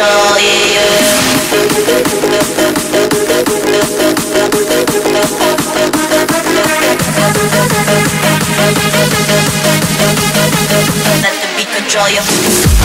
control yeah that the beat control you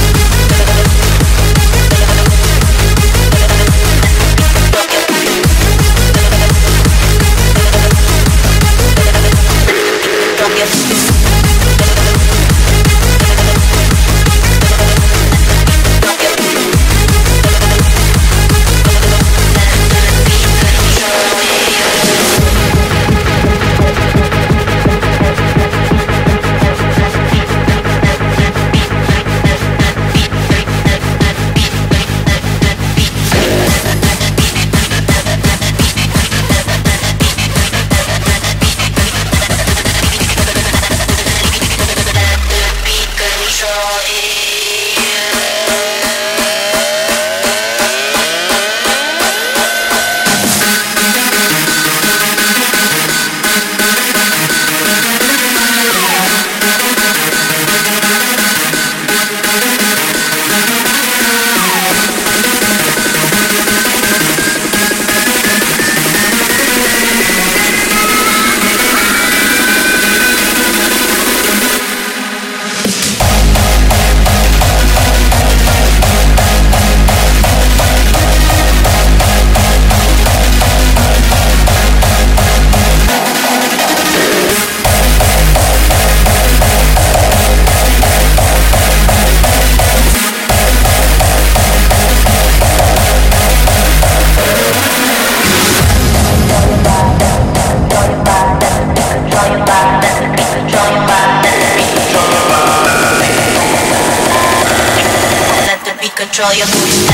control your Let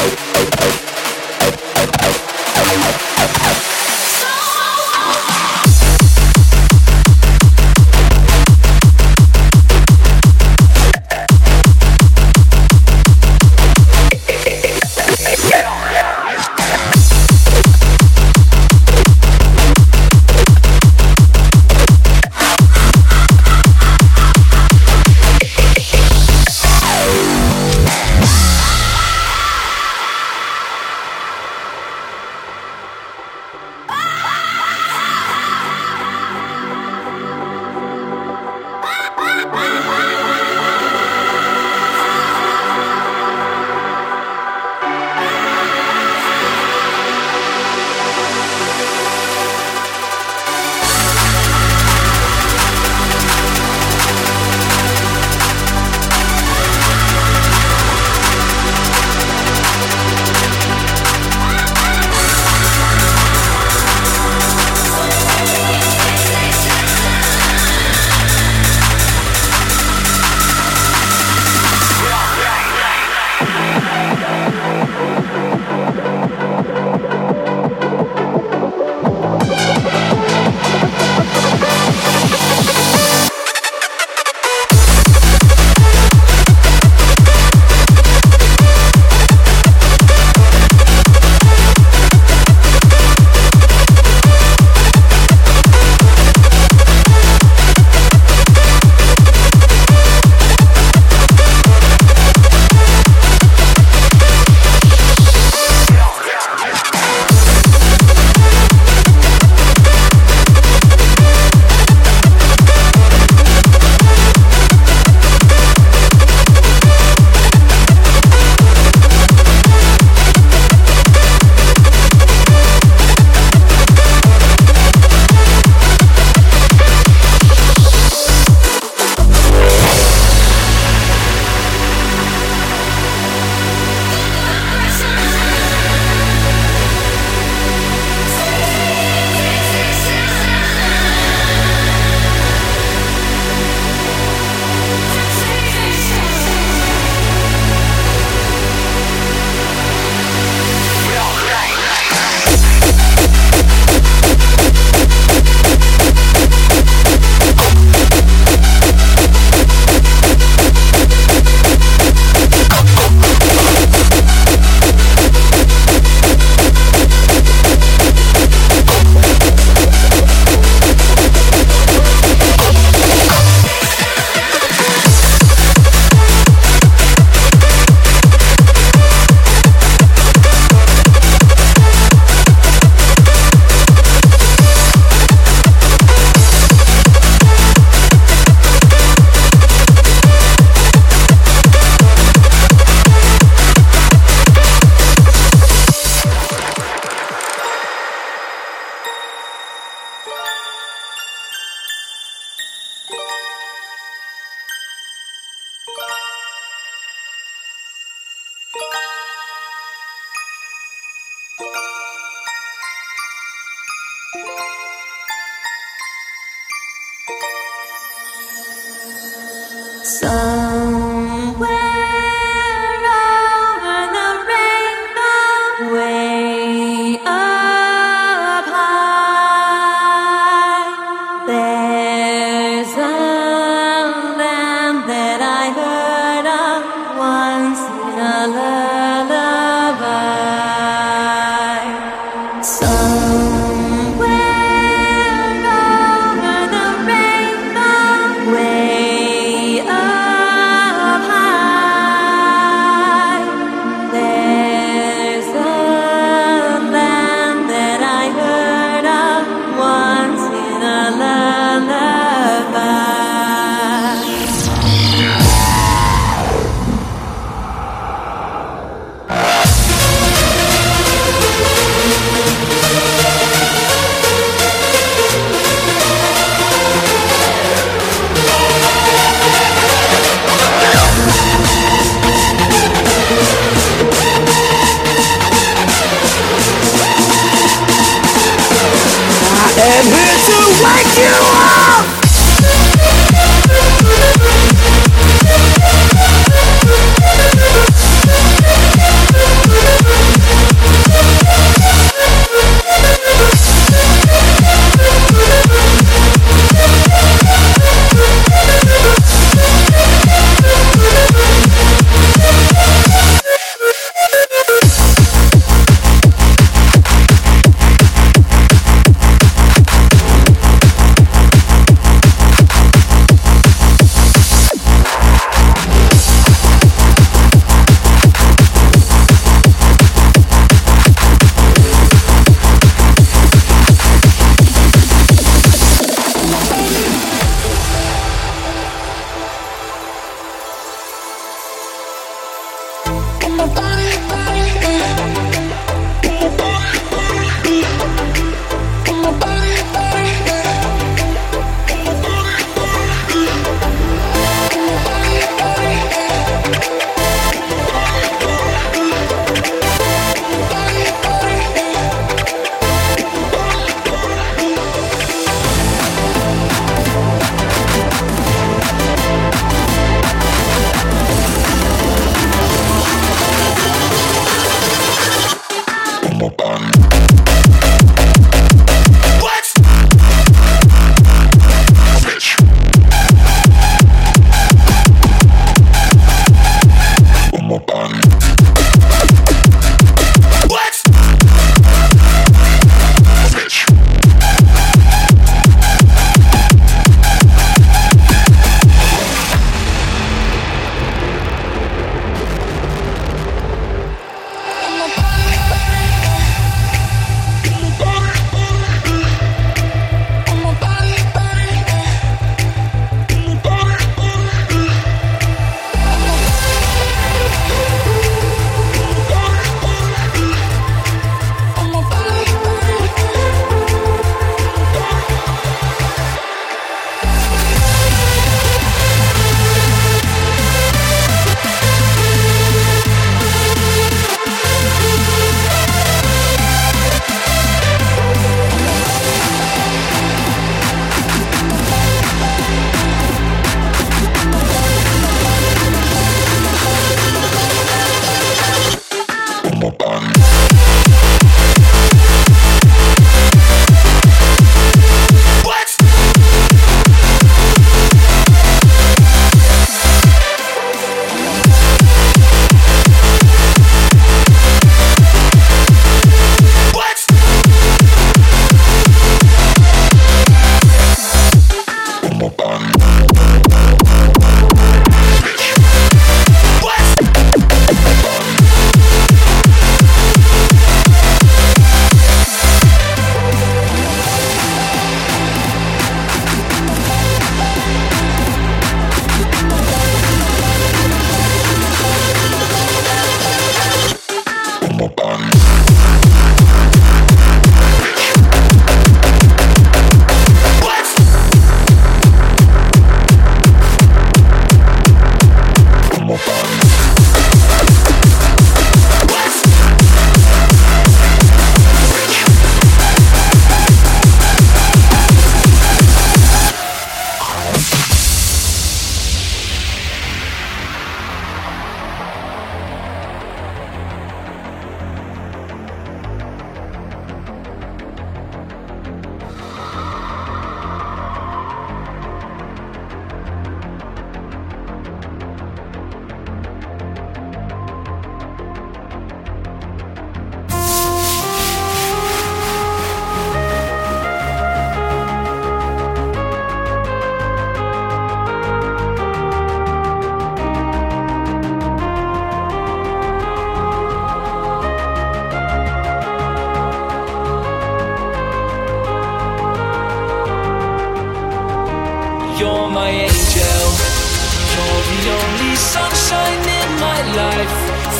Oh, oh, oh.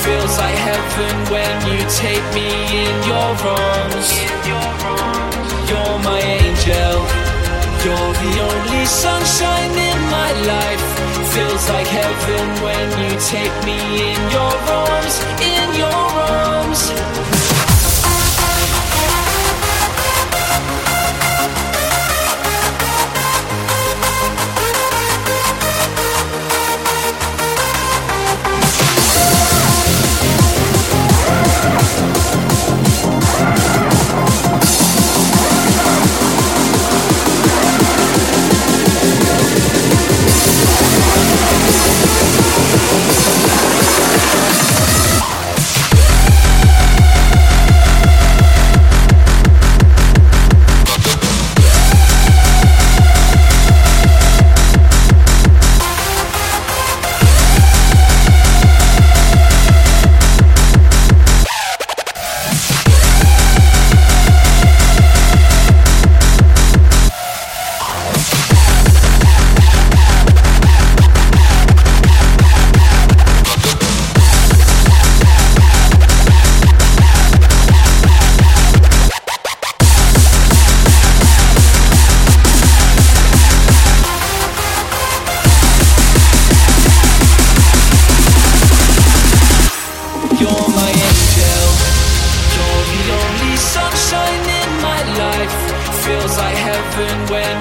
Feels like heaven when you take me in your arms. You're my angel. You're the only sunshine in my life. Feels like heaven when you take me in your arms. In your arms.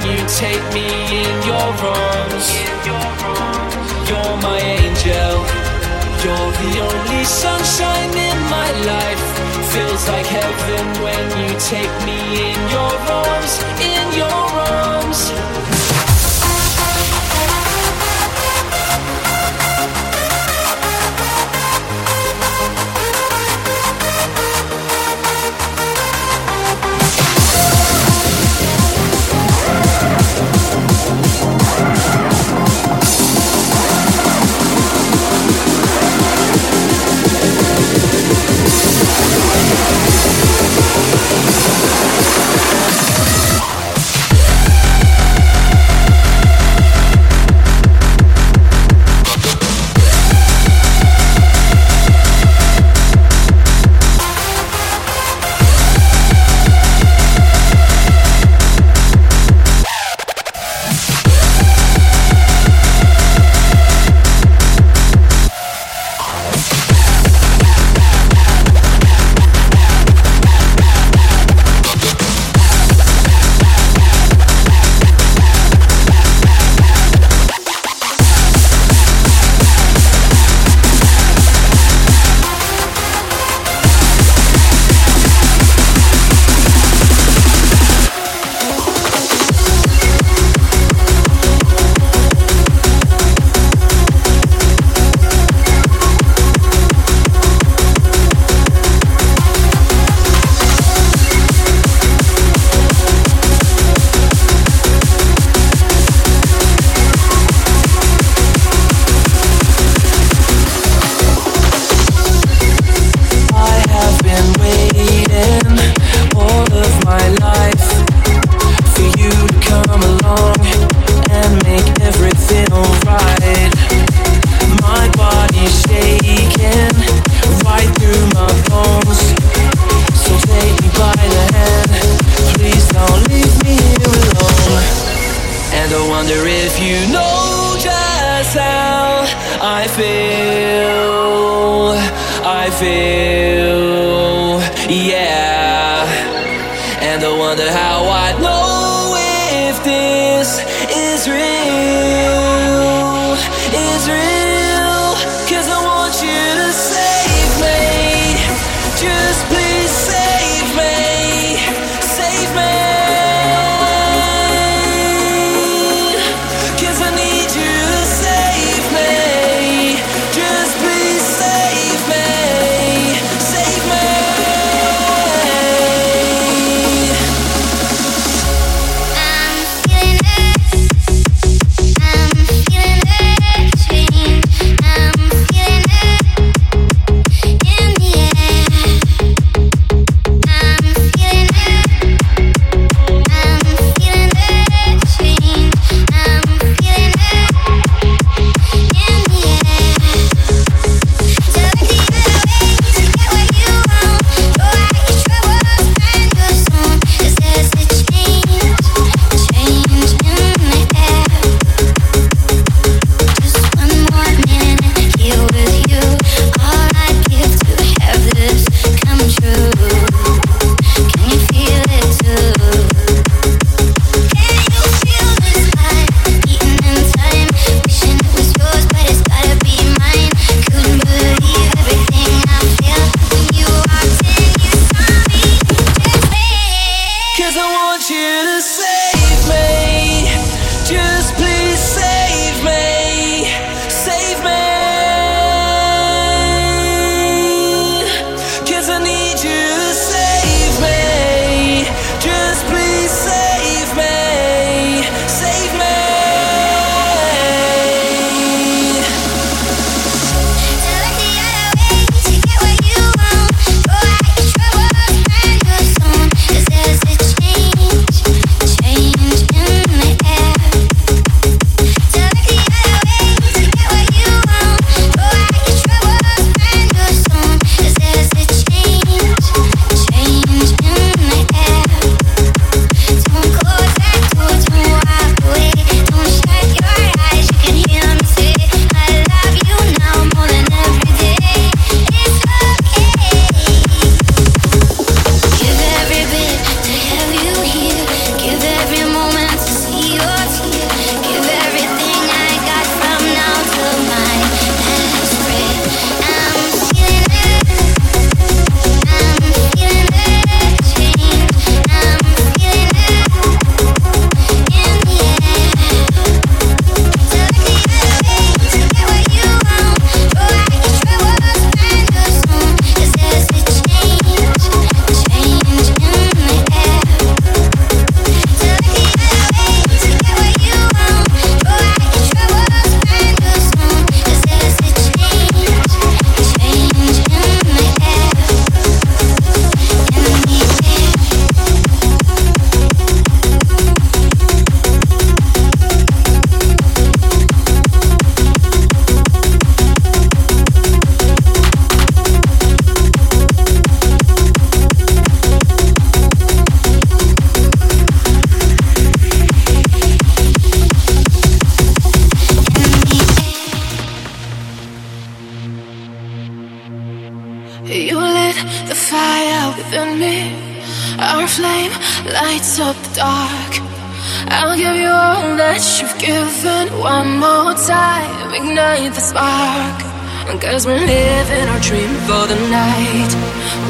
You take me in your arms. You're my angel. You're the only sunshine in my life. Feels like heaven when you take me in your arms. Cause we're living our dream for the night.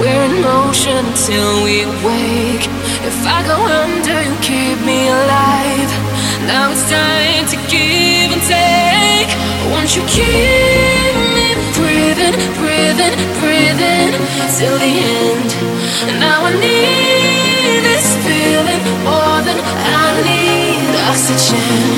We're in motion until we wake. If I go under, you keep me alive. Now it's time to give and take. Won't you keep me breathing, breathing, breathing till the end? Now I need this feeling more than I need oxygen.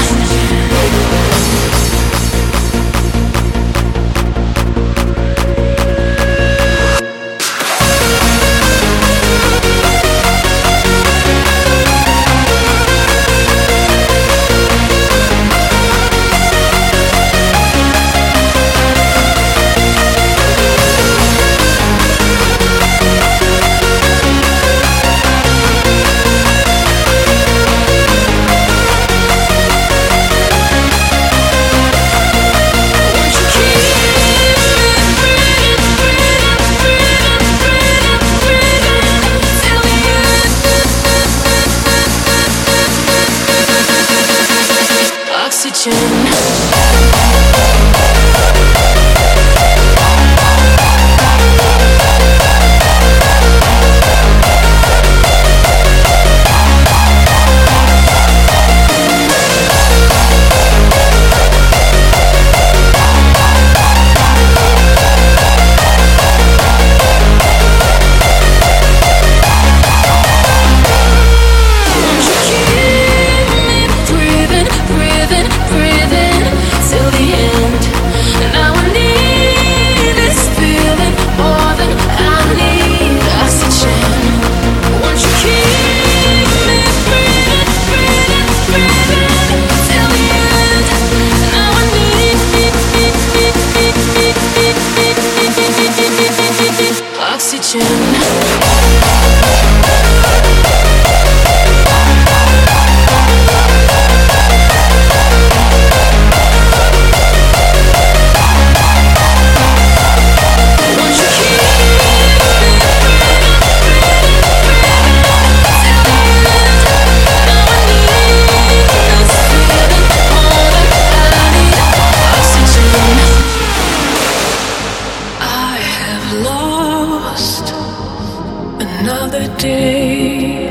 another day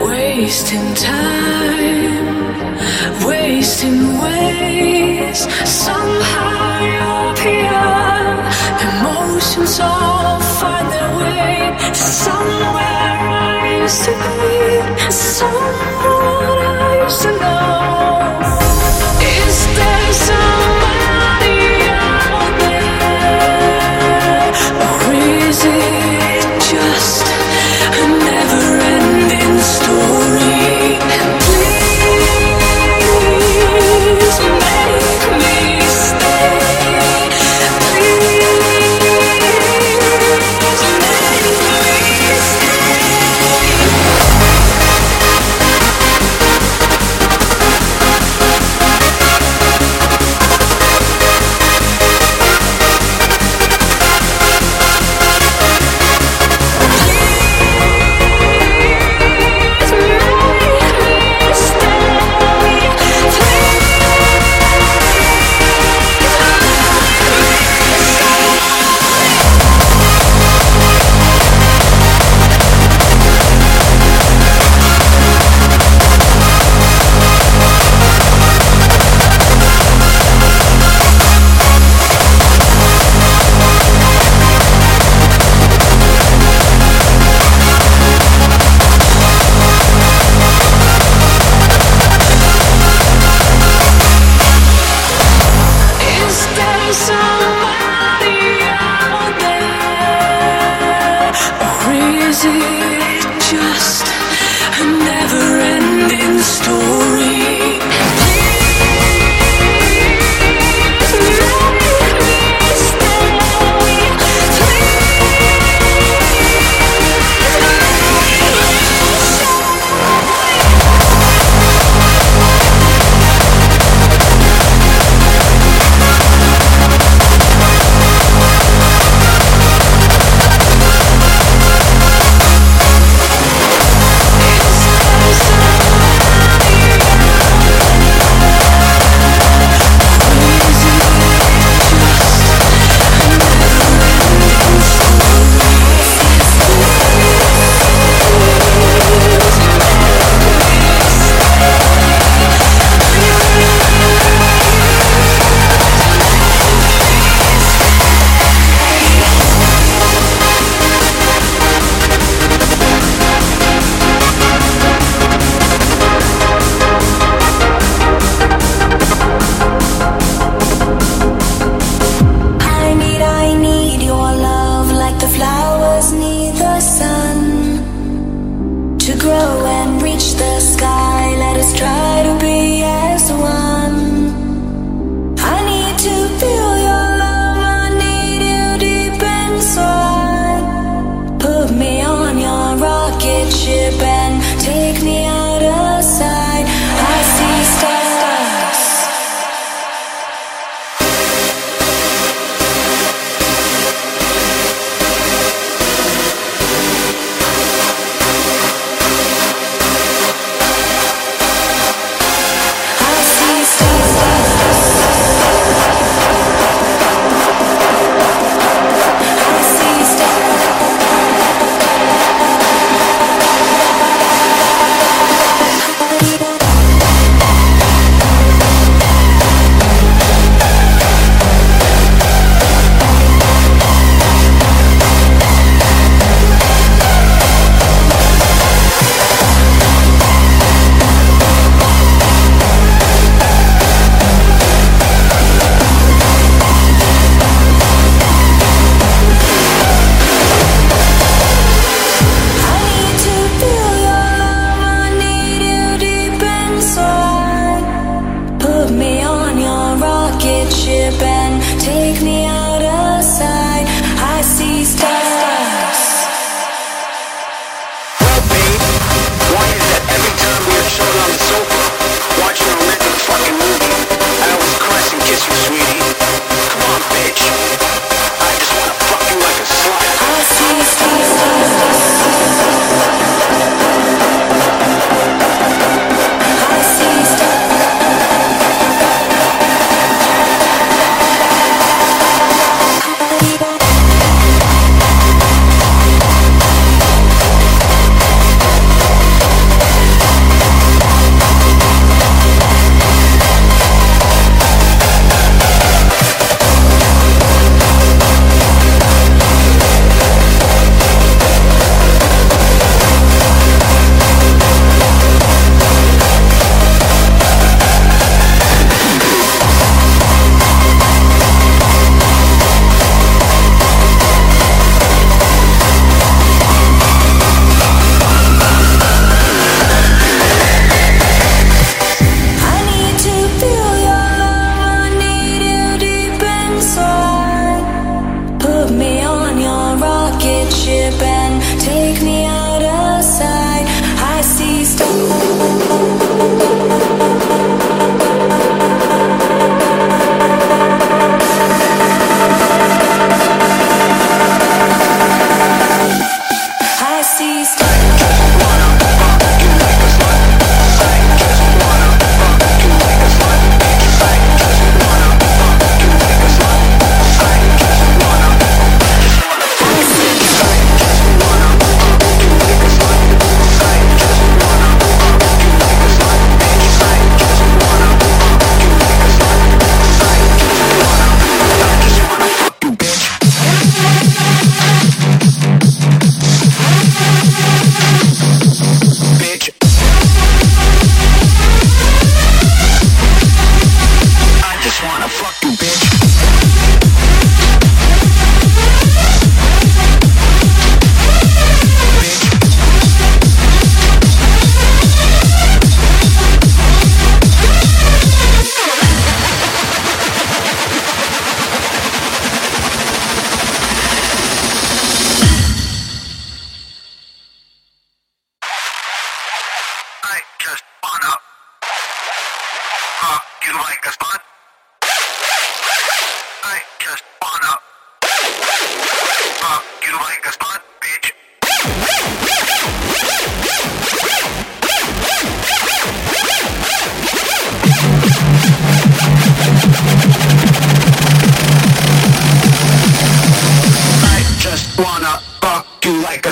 wasting time wasting ways somehow you're here. emotions all find their way somewhere i used to be someone i used to know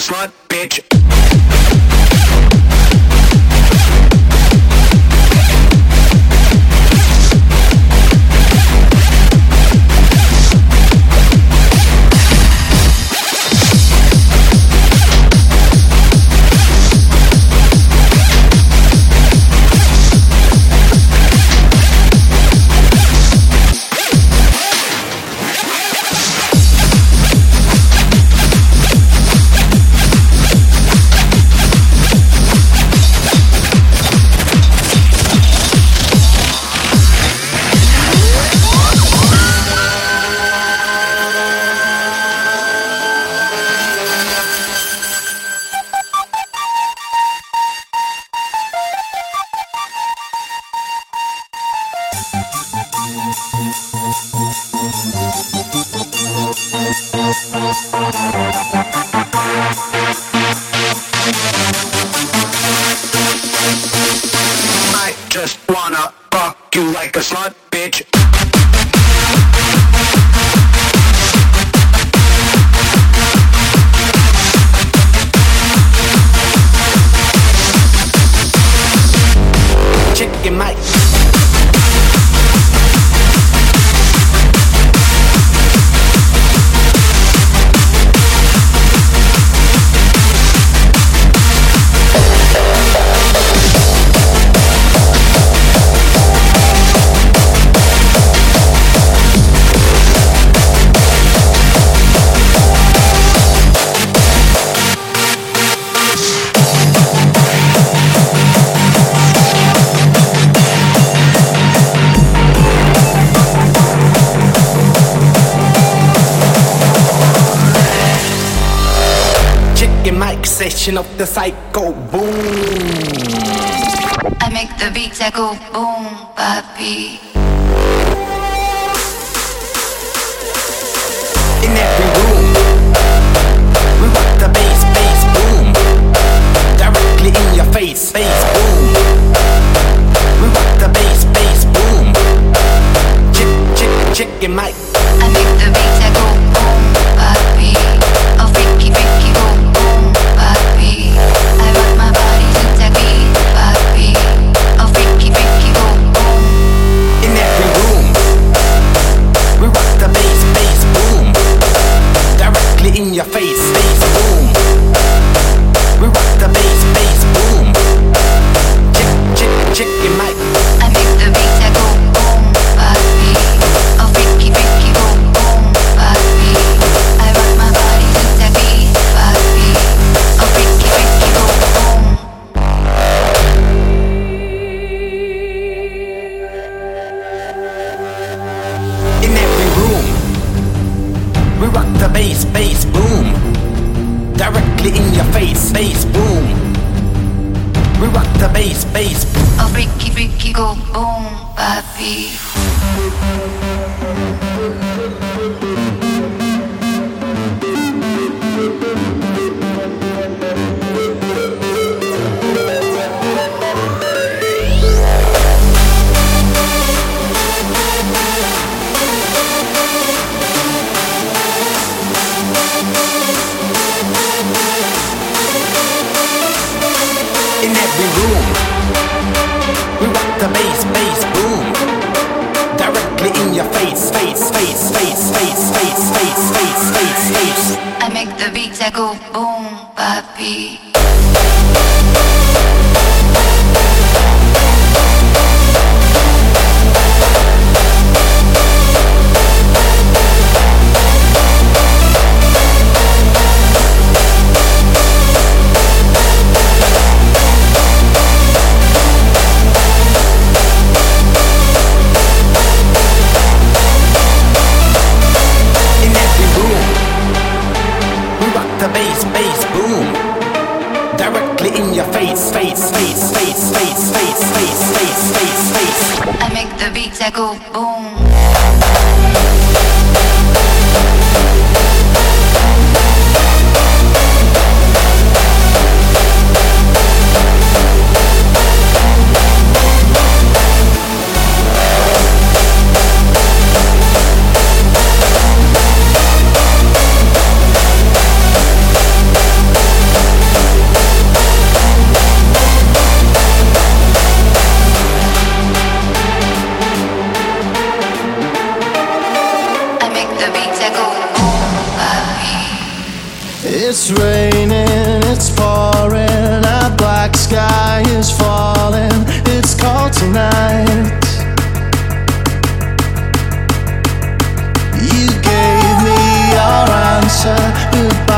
slut, bitch. definition of the psycho boom. I make the beats that go boom, baby. In every room, we rock the bass, bass, boom. Directly in your face, face, boom. We rock the bass, bass, boom. Chick, chick, chicken, mic. You gave me your answer.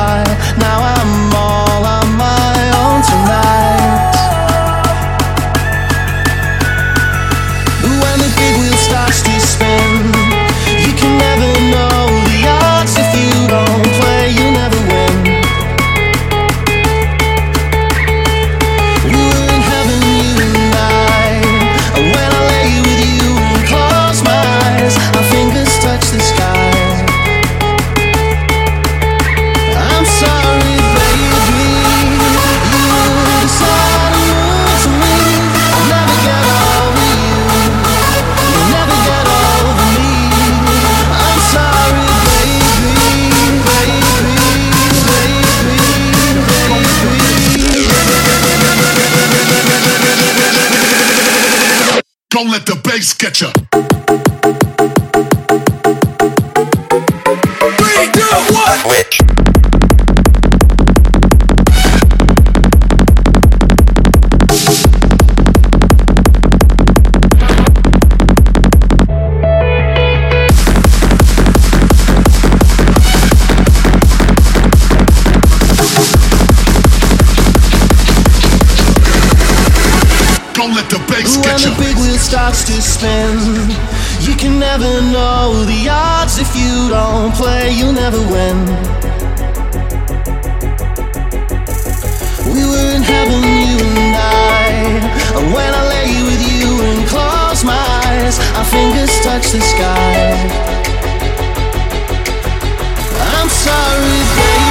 let the bass get ya. Three, two, one. Which? starts to spin. You can never know the odds if you don't play, you'll never win. We were in heaven, you and I. And when I lay with you and close my eyes, our fingers touch the sky. I'm sorry, baby.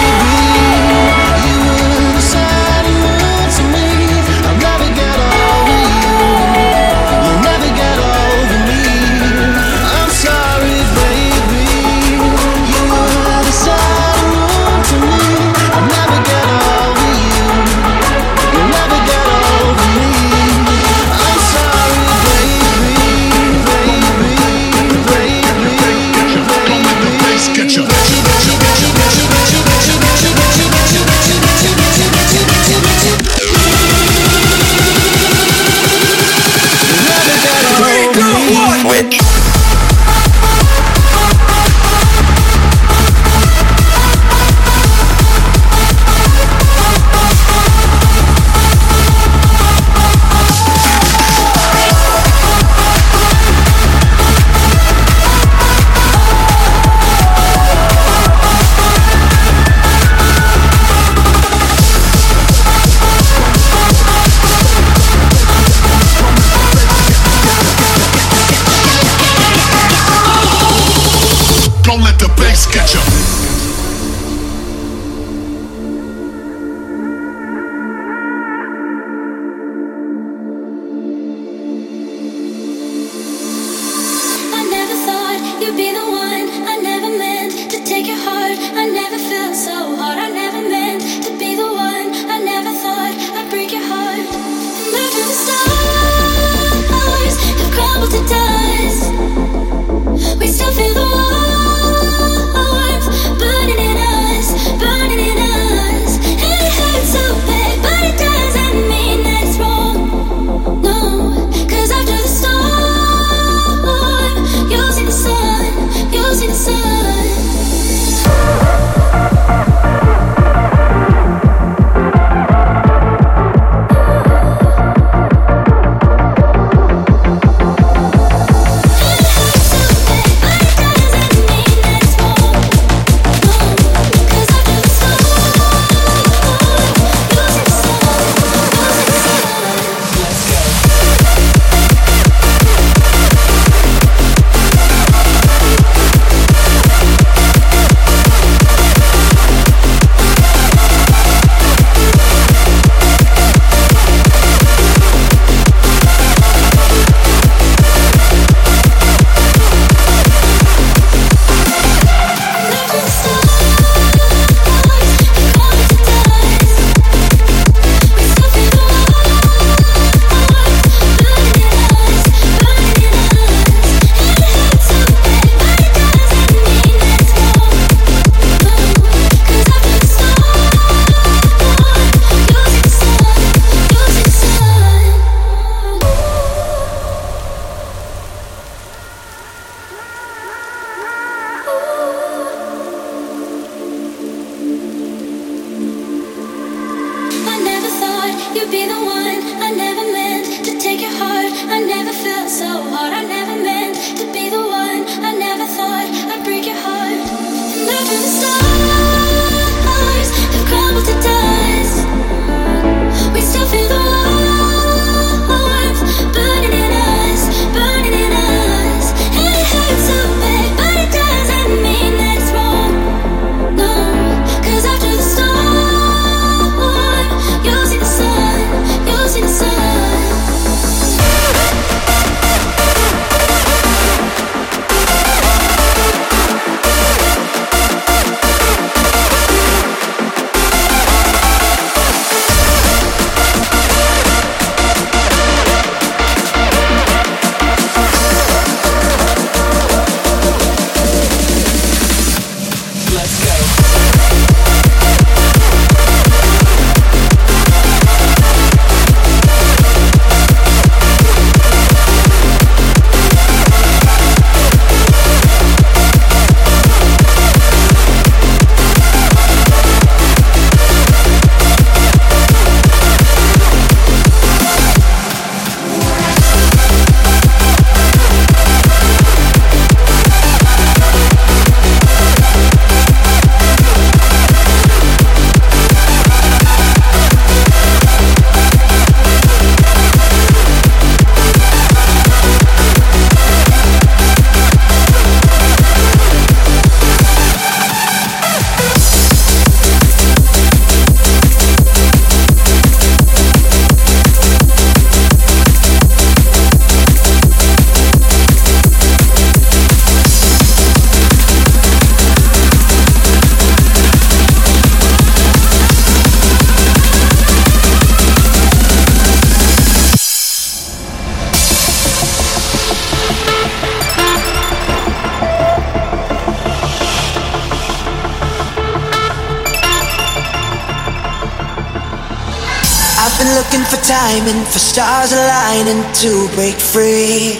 Timing for stars aligning to break free.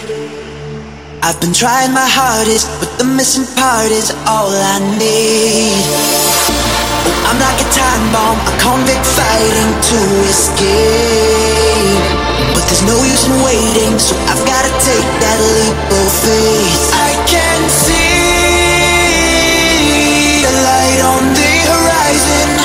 I've been trying my hardest, but the missing part is all I need. Oh, I'm like a time bomb, a convict fighting to escape. But there's no use in waiting, so I've gotta take that leap of faith. I can see the light on the horizon.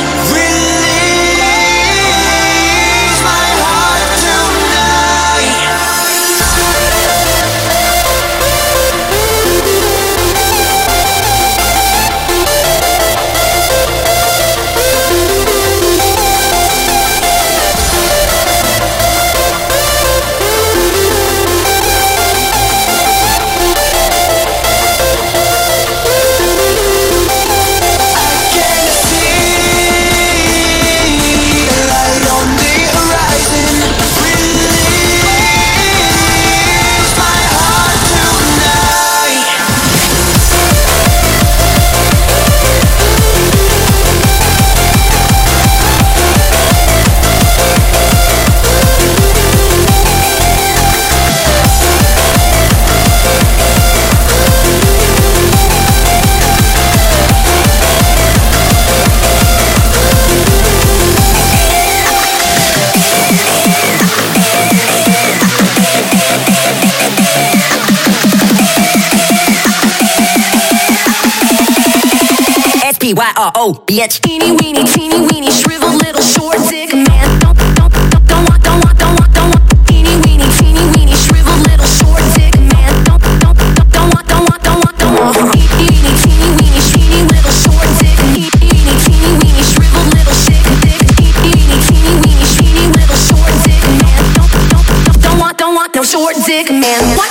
S-P-Y-R-O, bitch. Teeny weeny, teeny weeny, shriveled little short dick man. Don't, don't, don't, don't want, don't want, don't want, don't want. Teeny weeny, teeny weeny, shriveled little short dick man. Don't, don't, don't, don't want, don't want, don't want, don't want. Teeny weeny, teeny weeny, teeny little short dick. Teeny weeny, teeny weeny, shriveled little short dick man. Don't, don't, don't, don't want, don't want no short dick man. What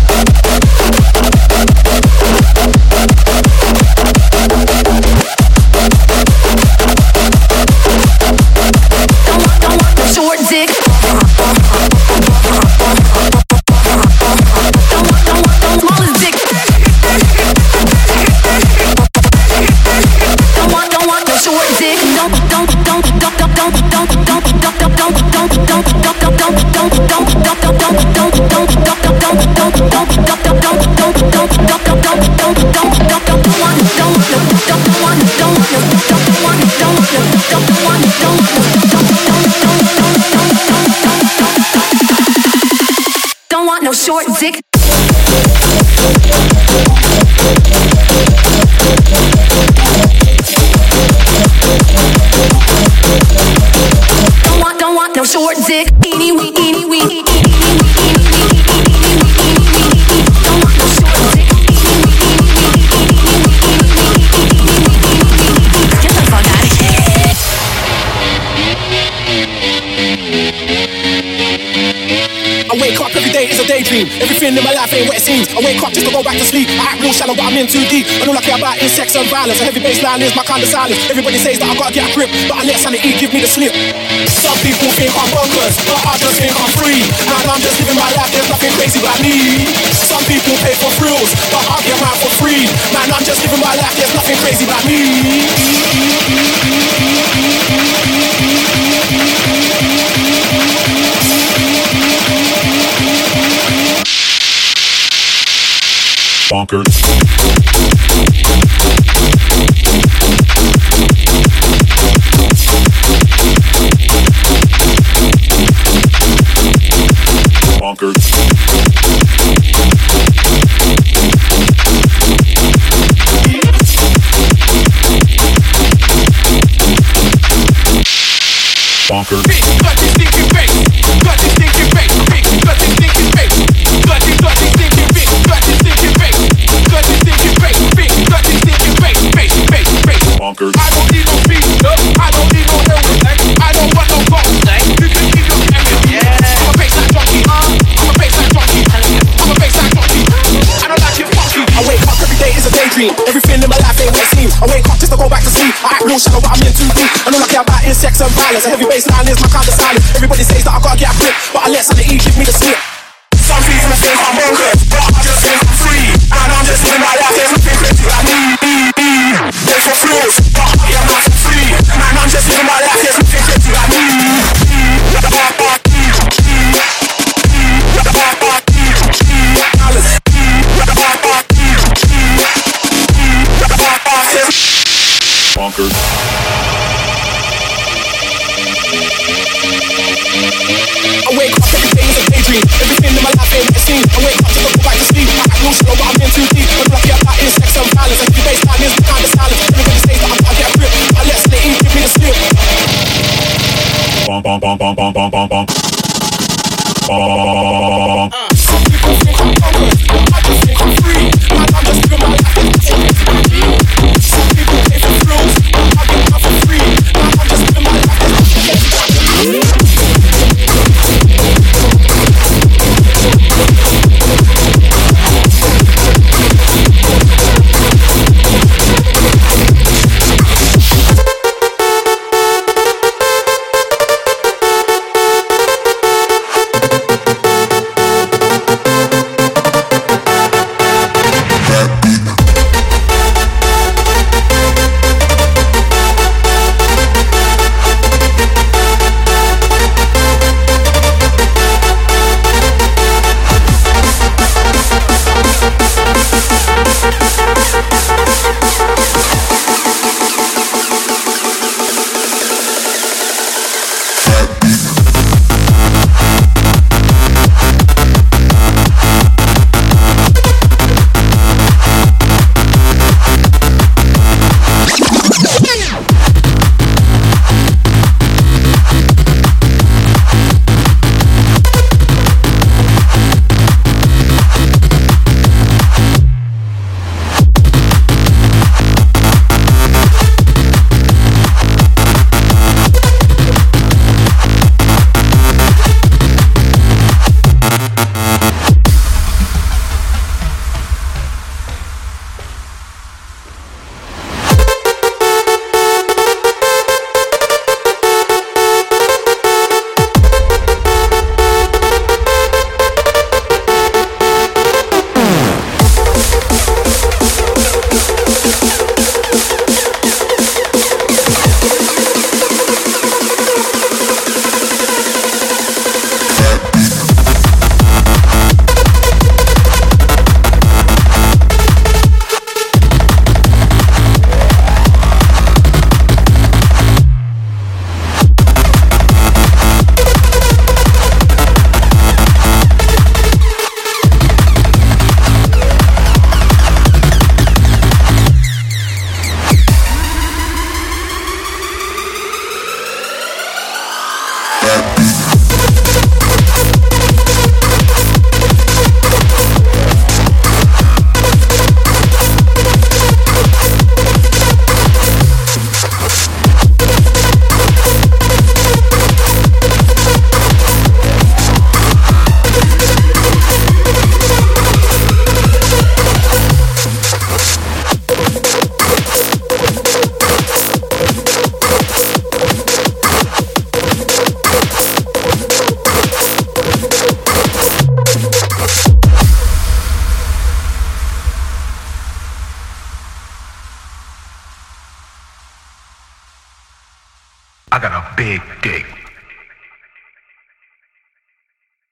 short dick. Don't want, don't want no short dick. Wake up every day, it's a daydream. Everything in my life ain't what it seems. I wake up just to go back to sleep. I act real shallow, but I'm in too deep. And all I care about is sex and violence. A heavy bassline is my kind of silence. Everybody says that I gotta get a grip, but I let sanity give me the slip. Some people think I'm bonkers, but I just think I'm free. And I'm just living my life, there's nothing crazy about me. Some people pay for thrills, but I get mine for free. Man, I'm just living my life, there's nothing crazy about me. Bonkers. Bonkers. Bonkers. Is. Everything in my life ain't what it seems. I wake up just to go back to sleep. I act real shallow, but I'm in too deep. And all I care about is sex and violence. A heavy bassline is my kind of silence. Everybody says that I gotta get a grip, but I let sanity give me the slip. Some people think I'm bonkers, but I just think I'm free. And I'm just living my life, bom bom bom bom bom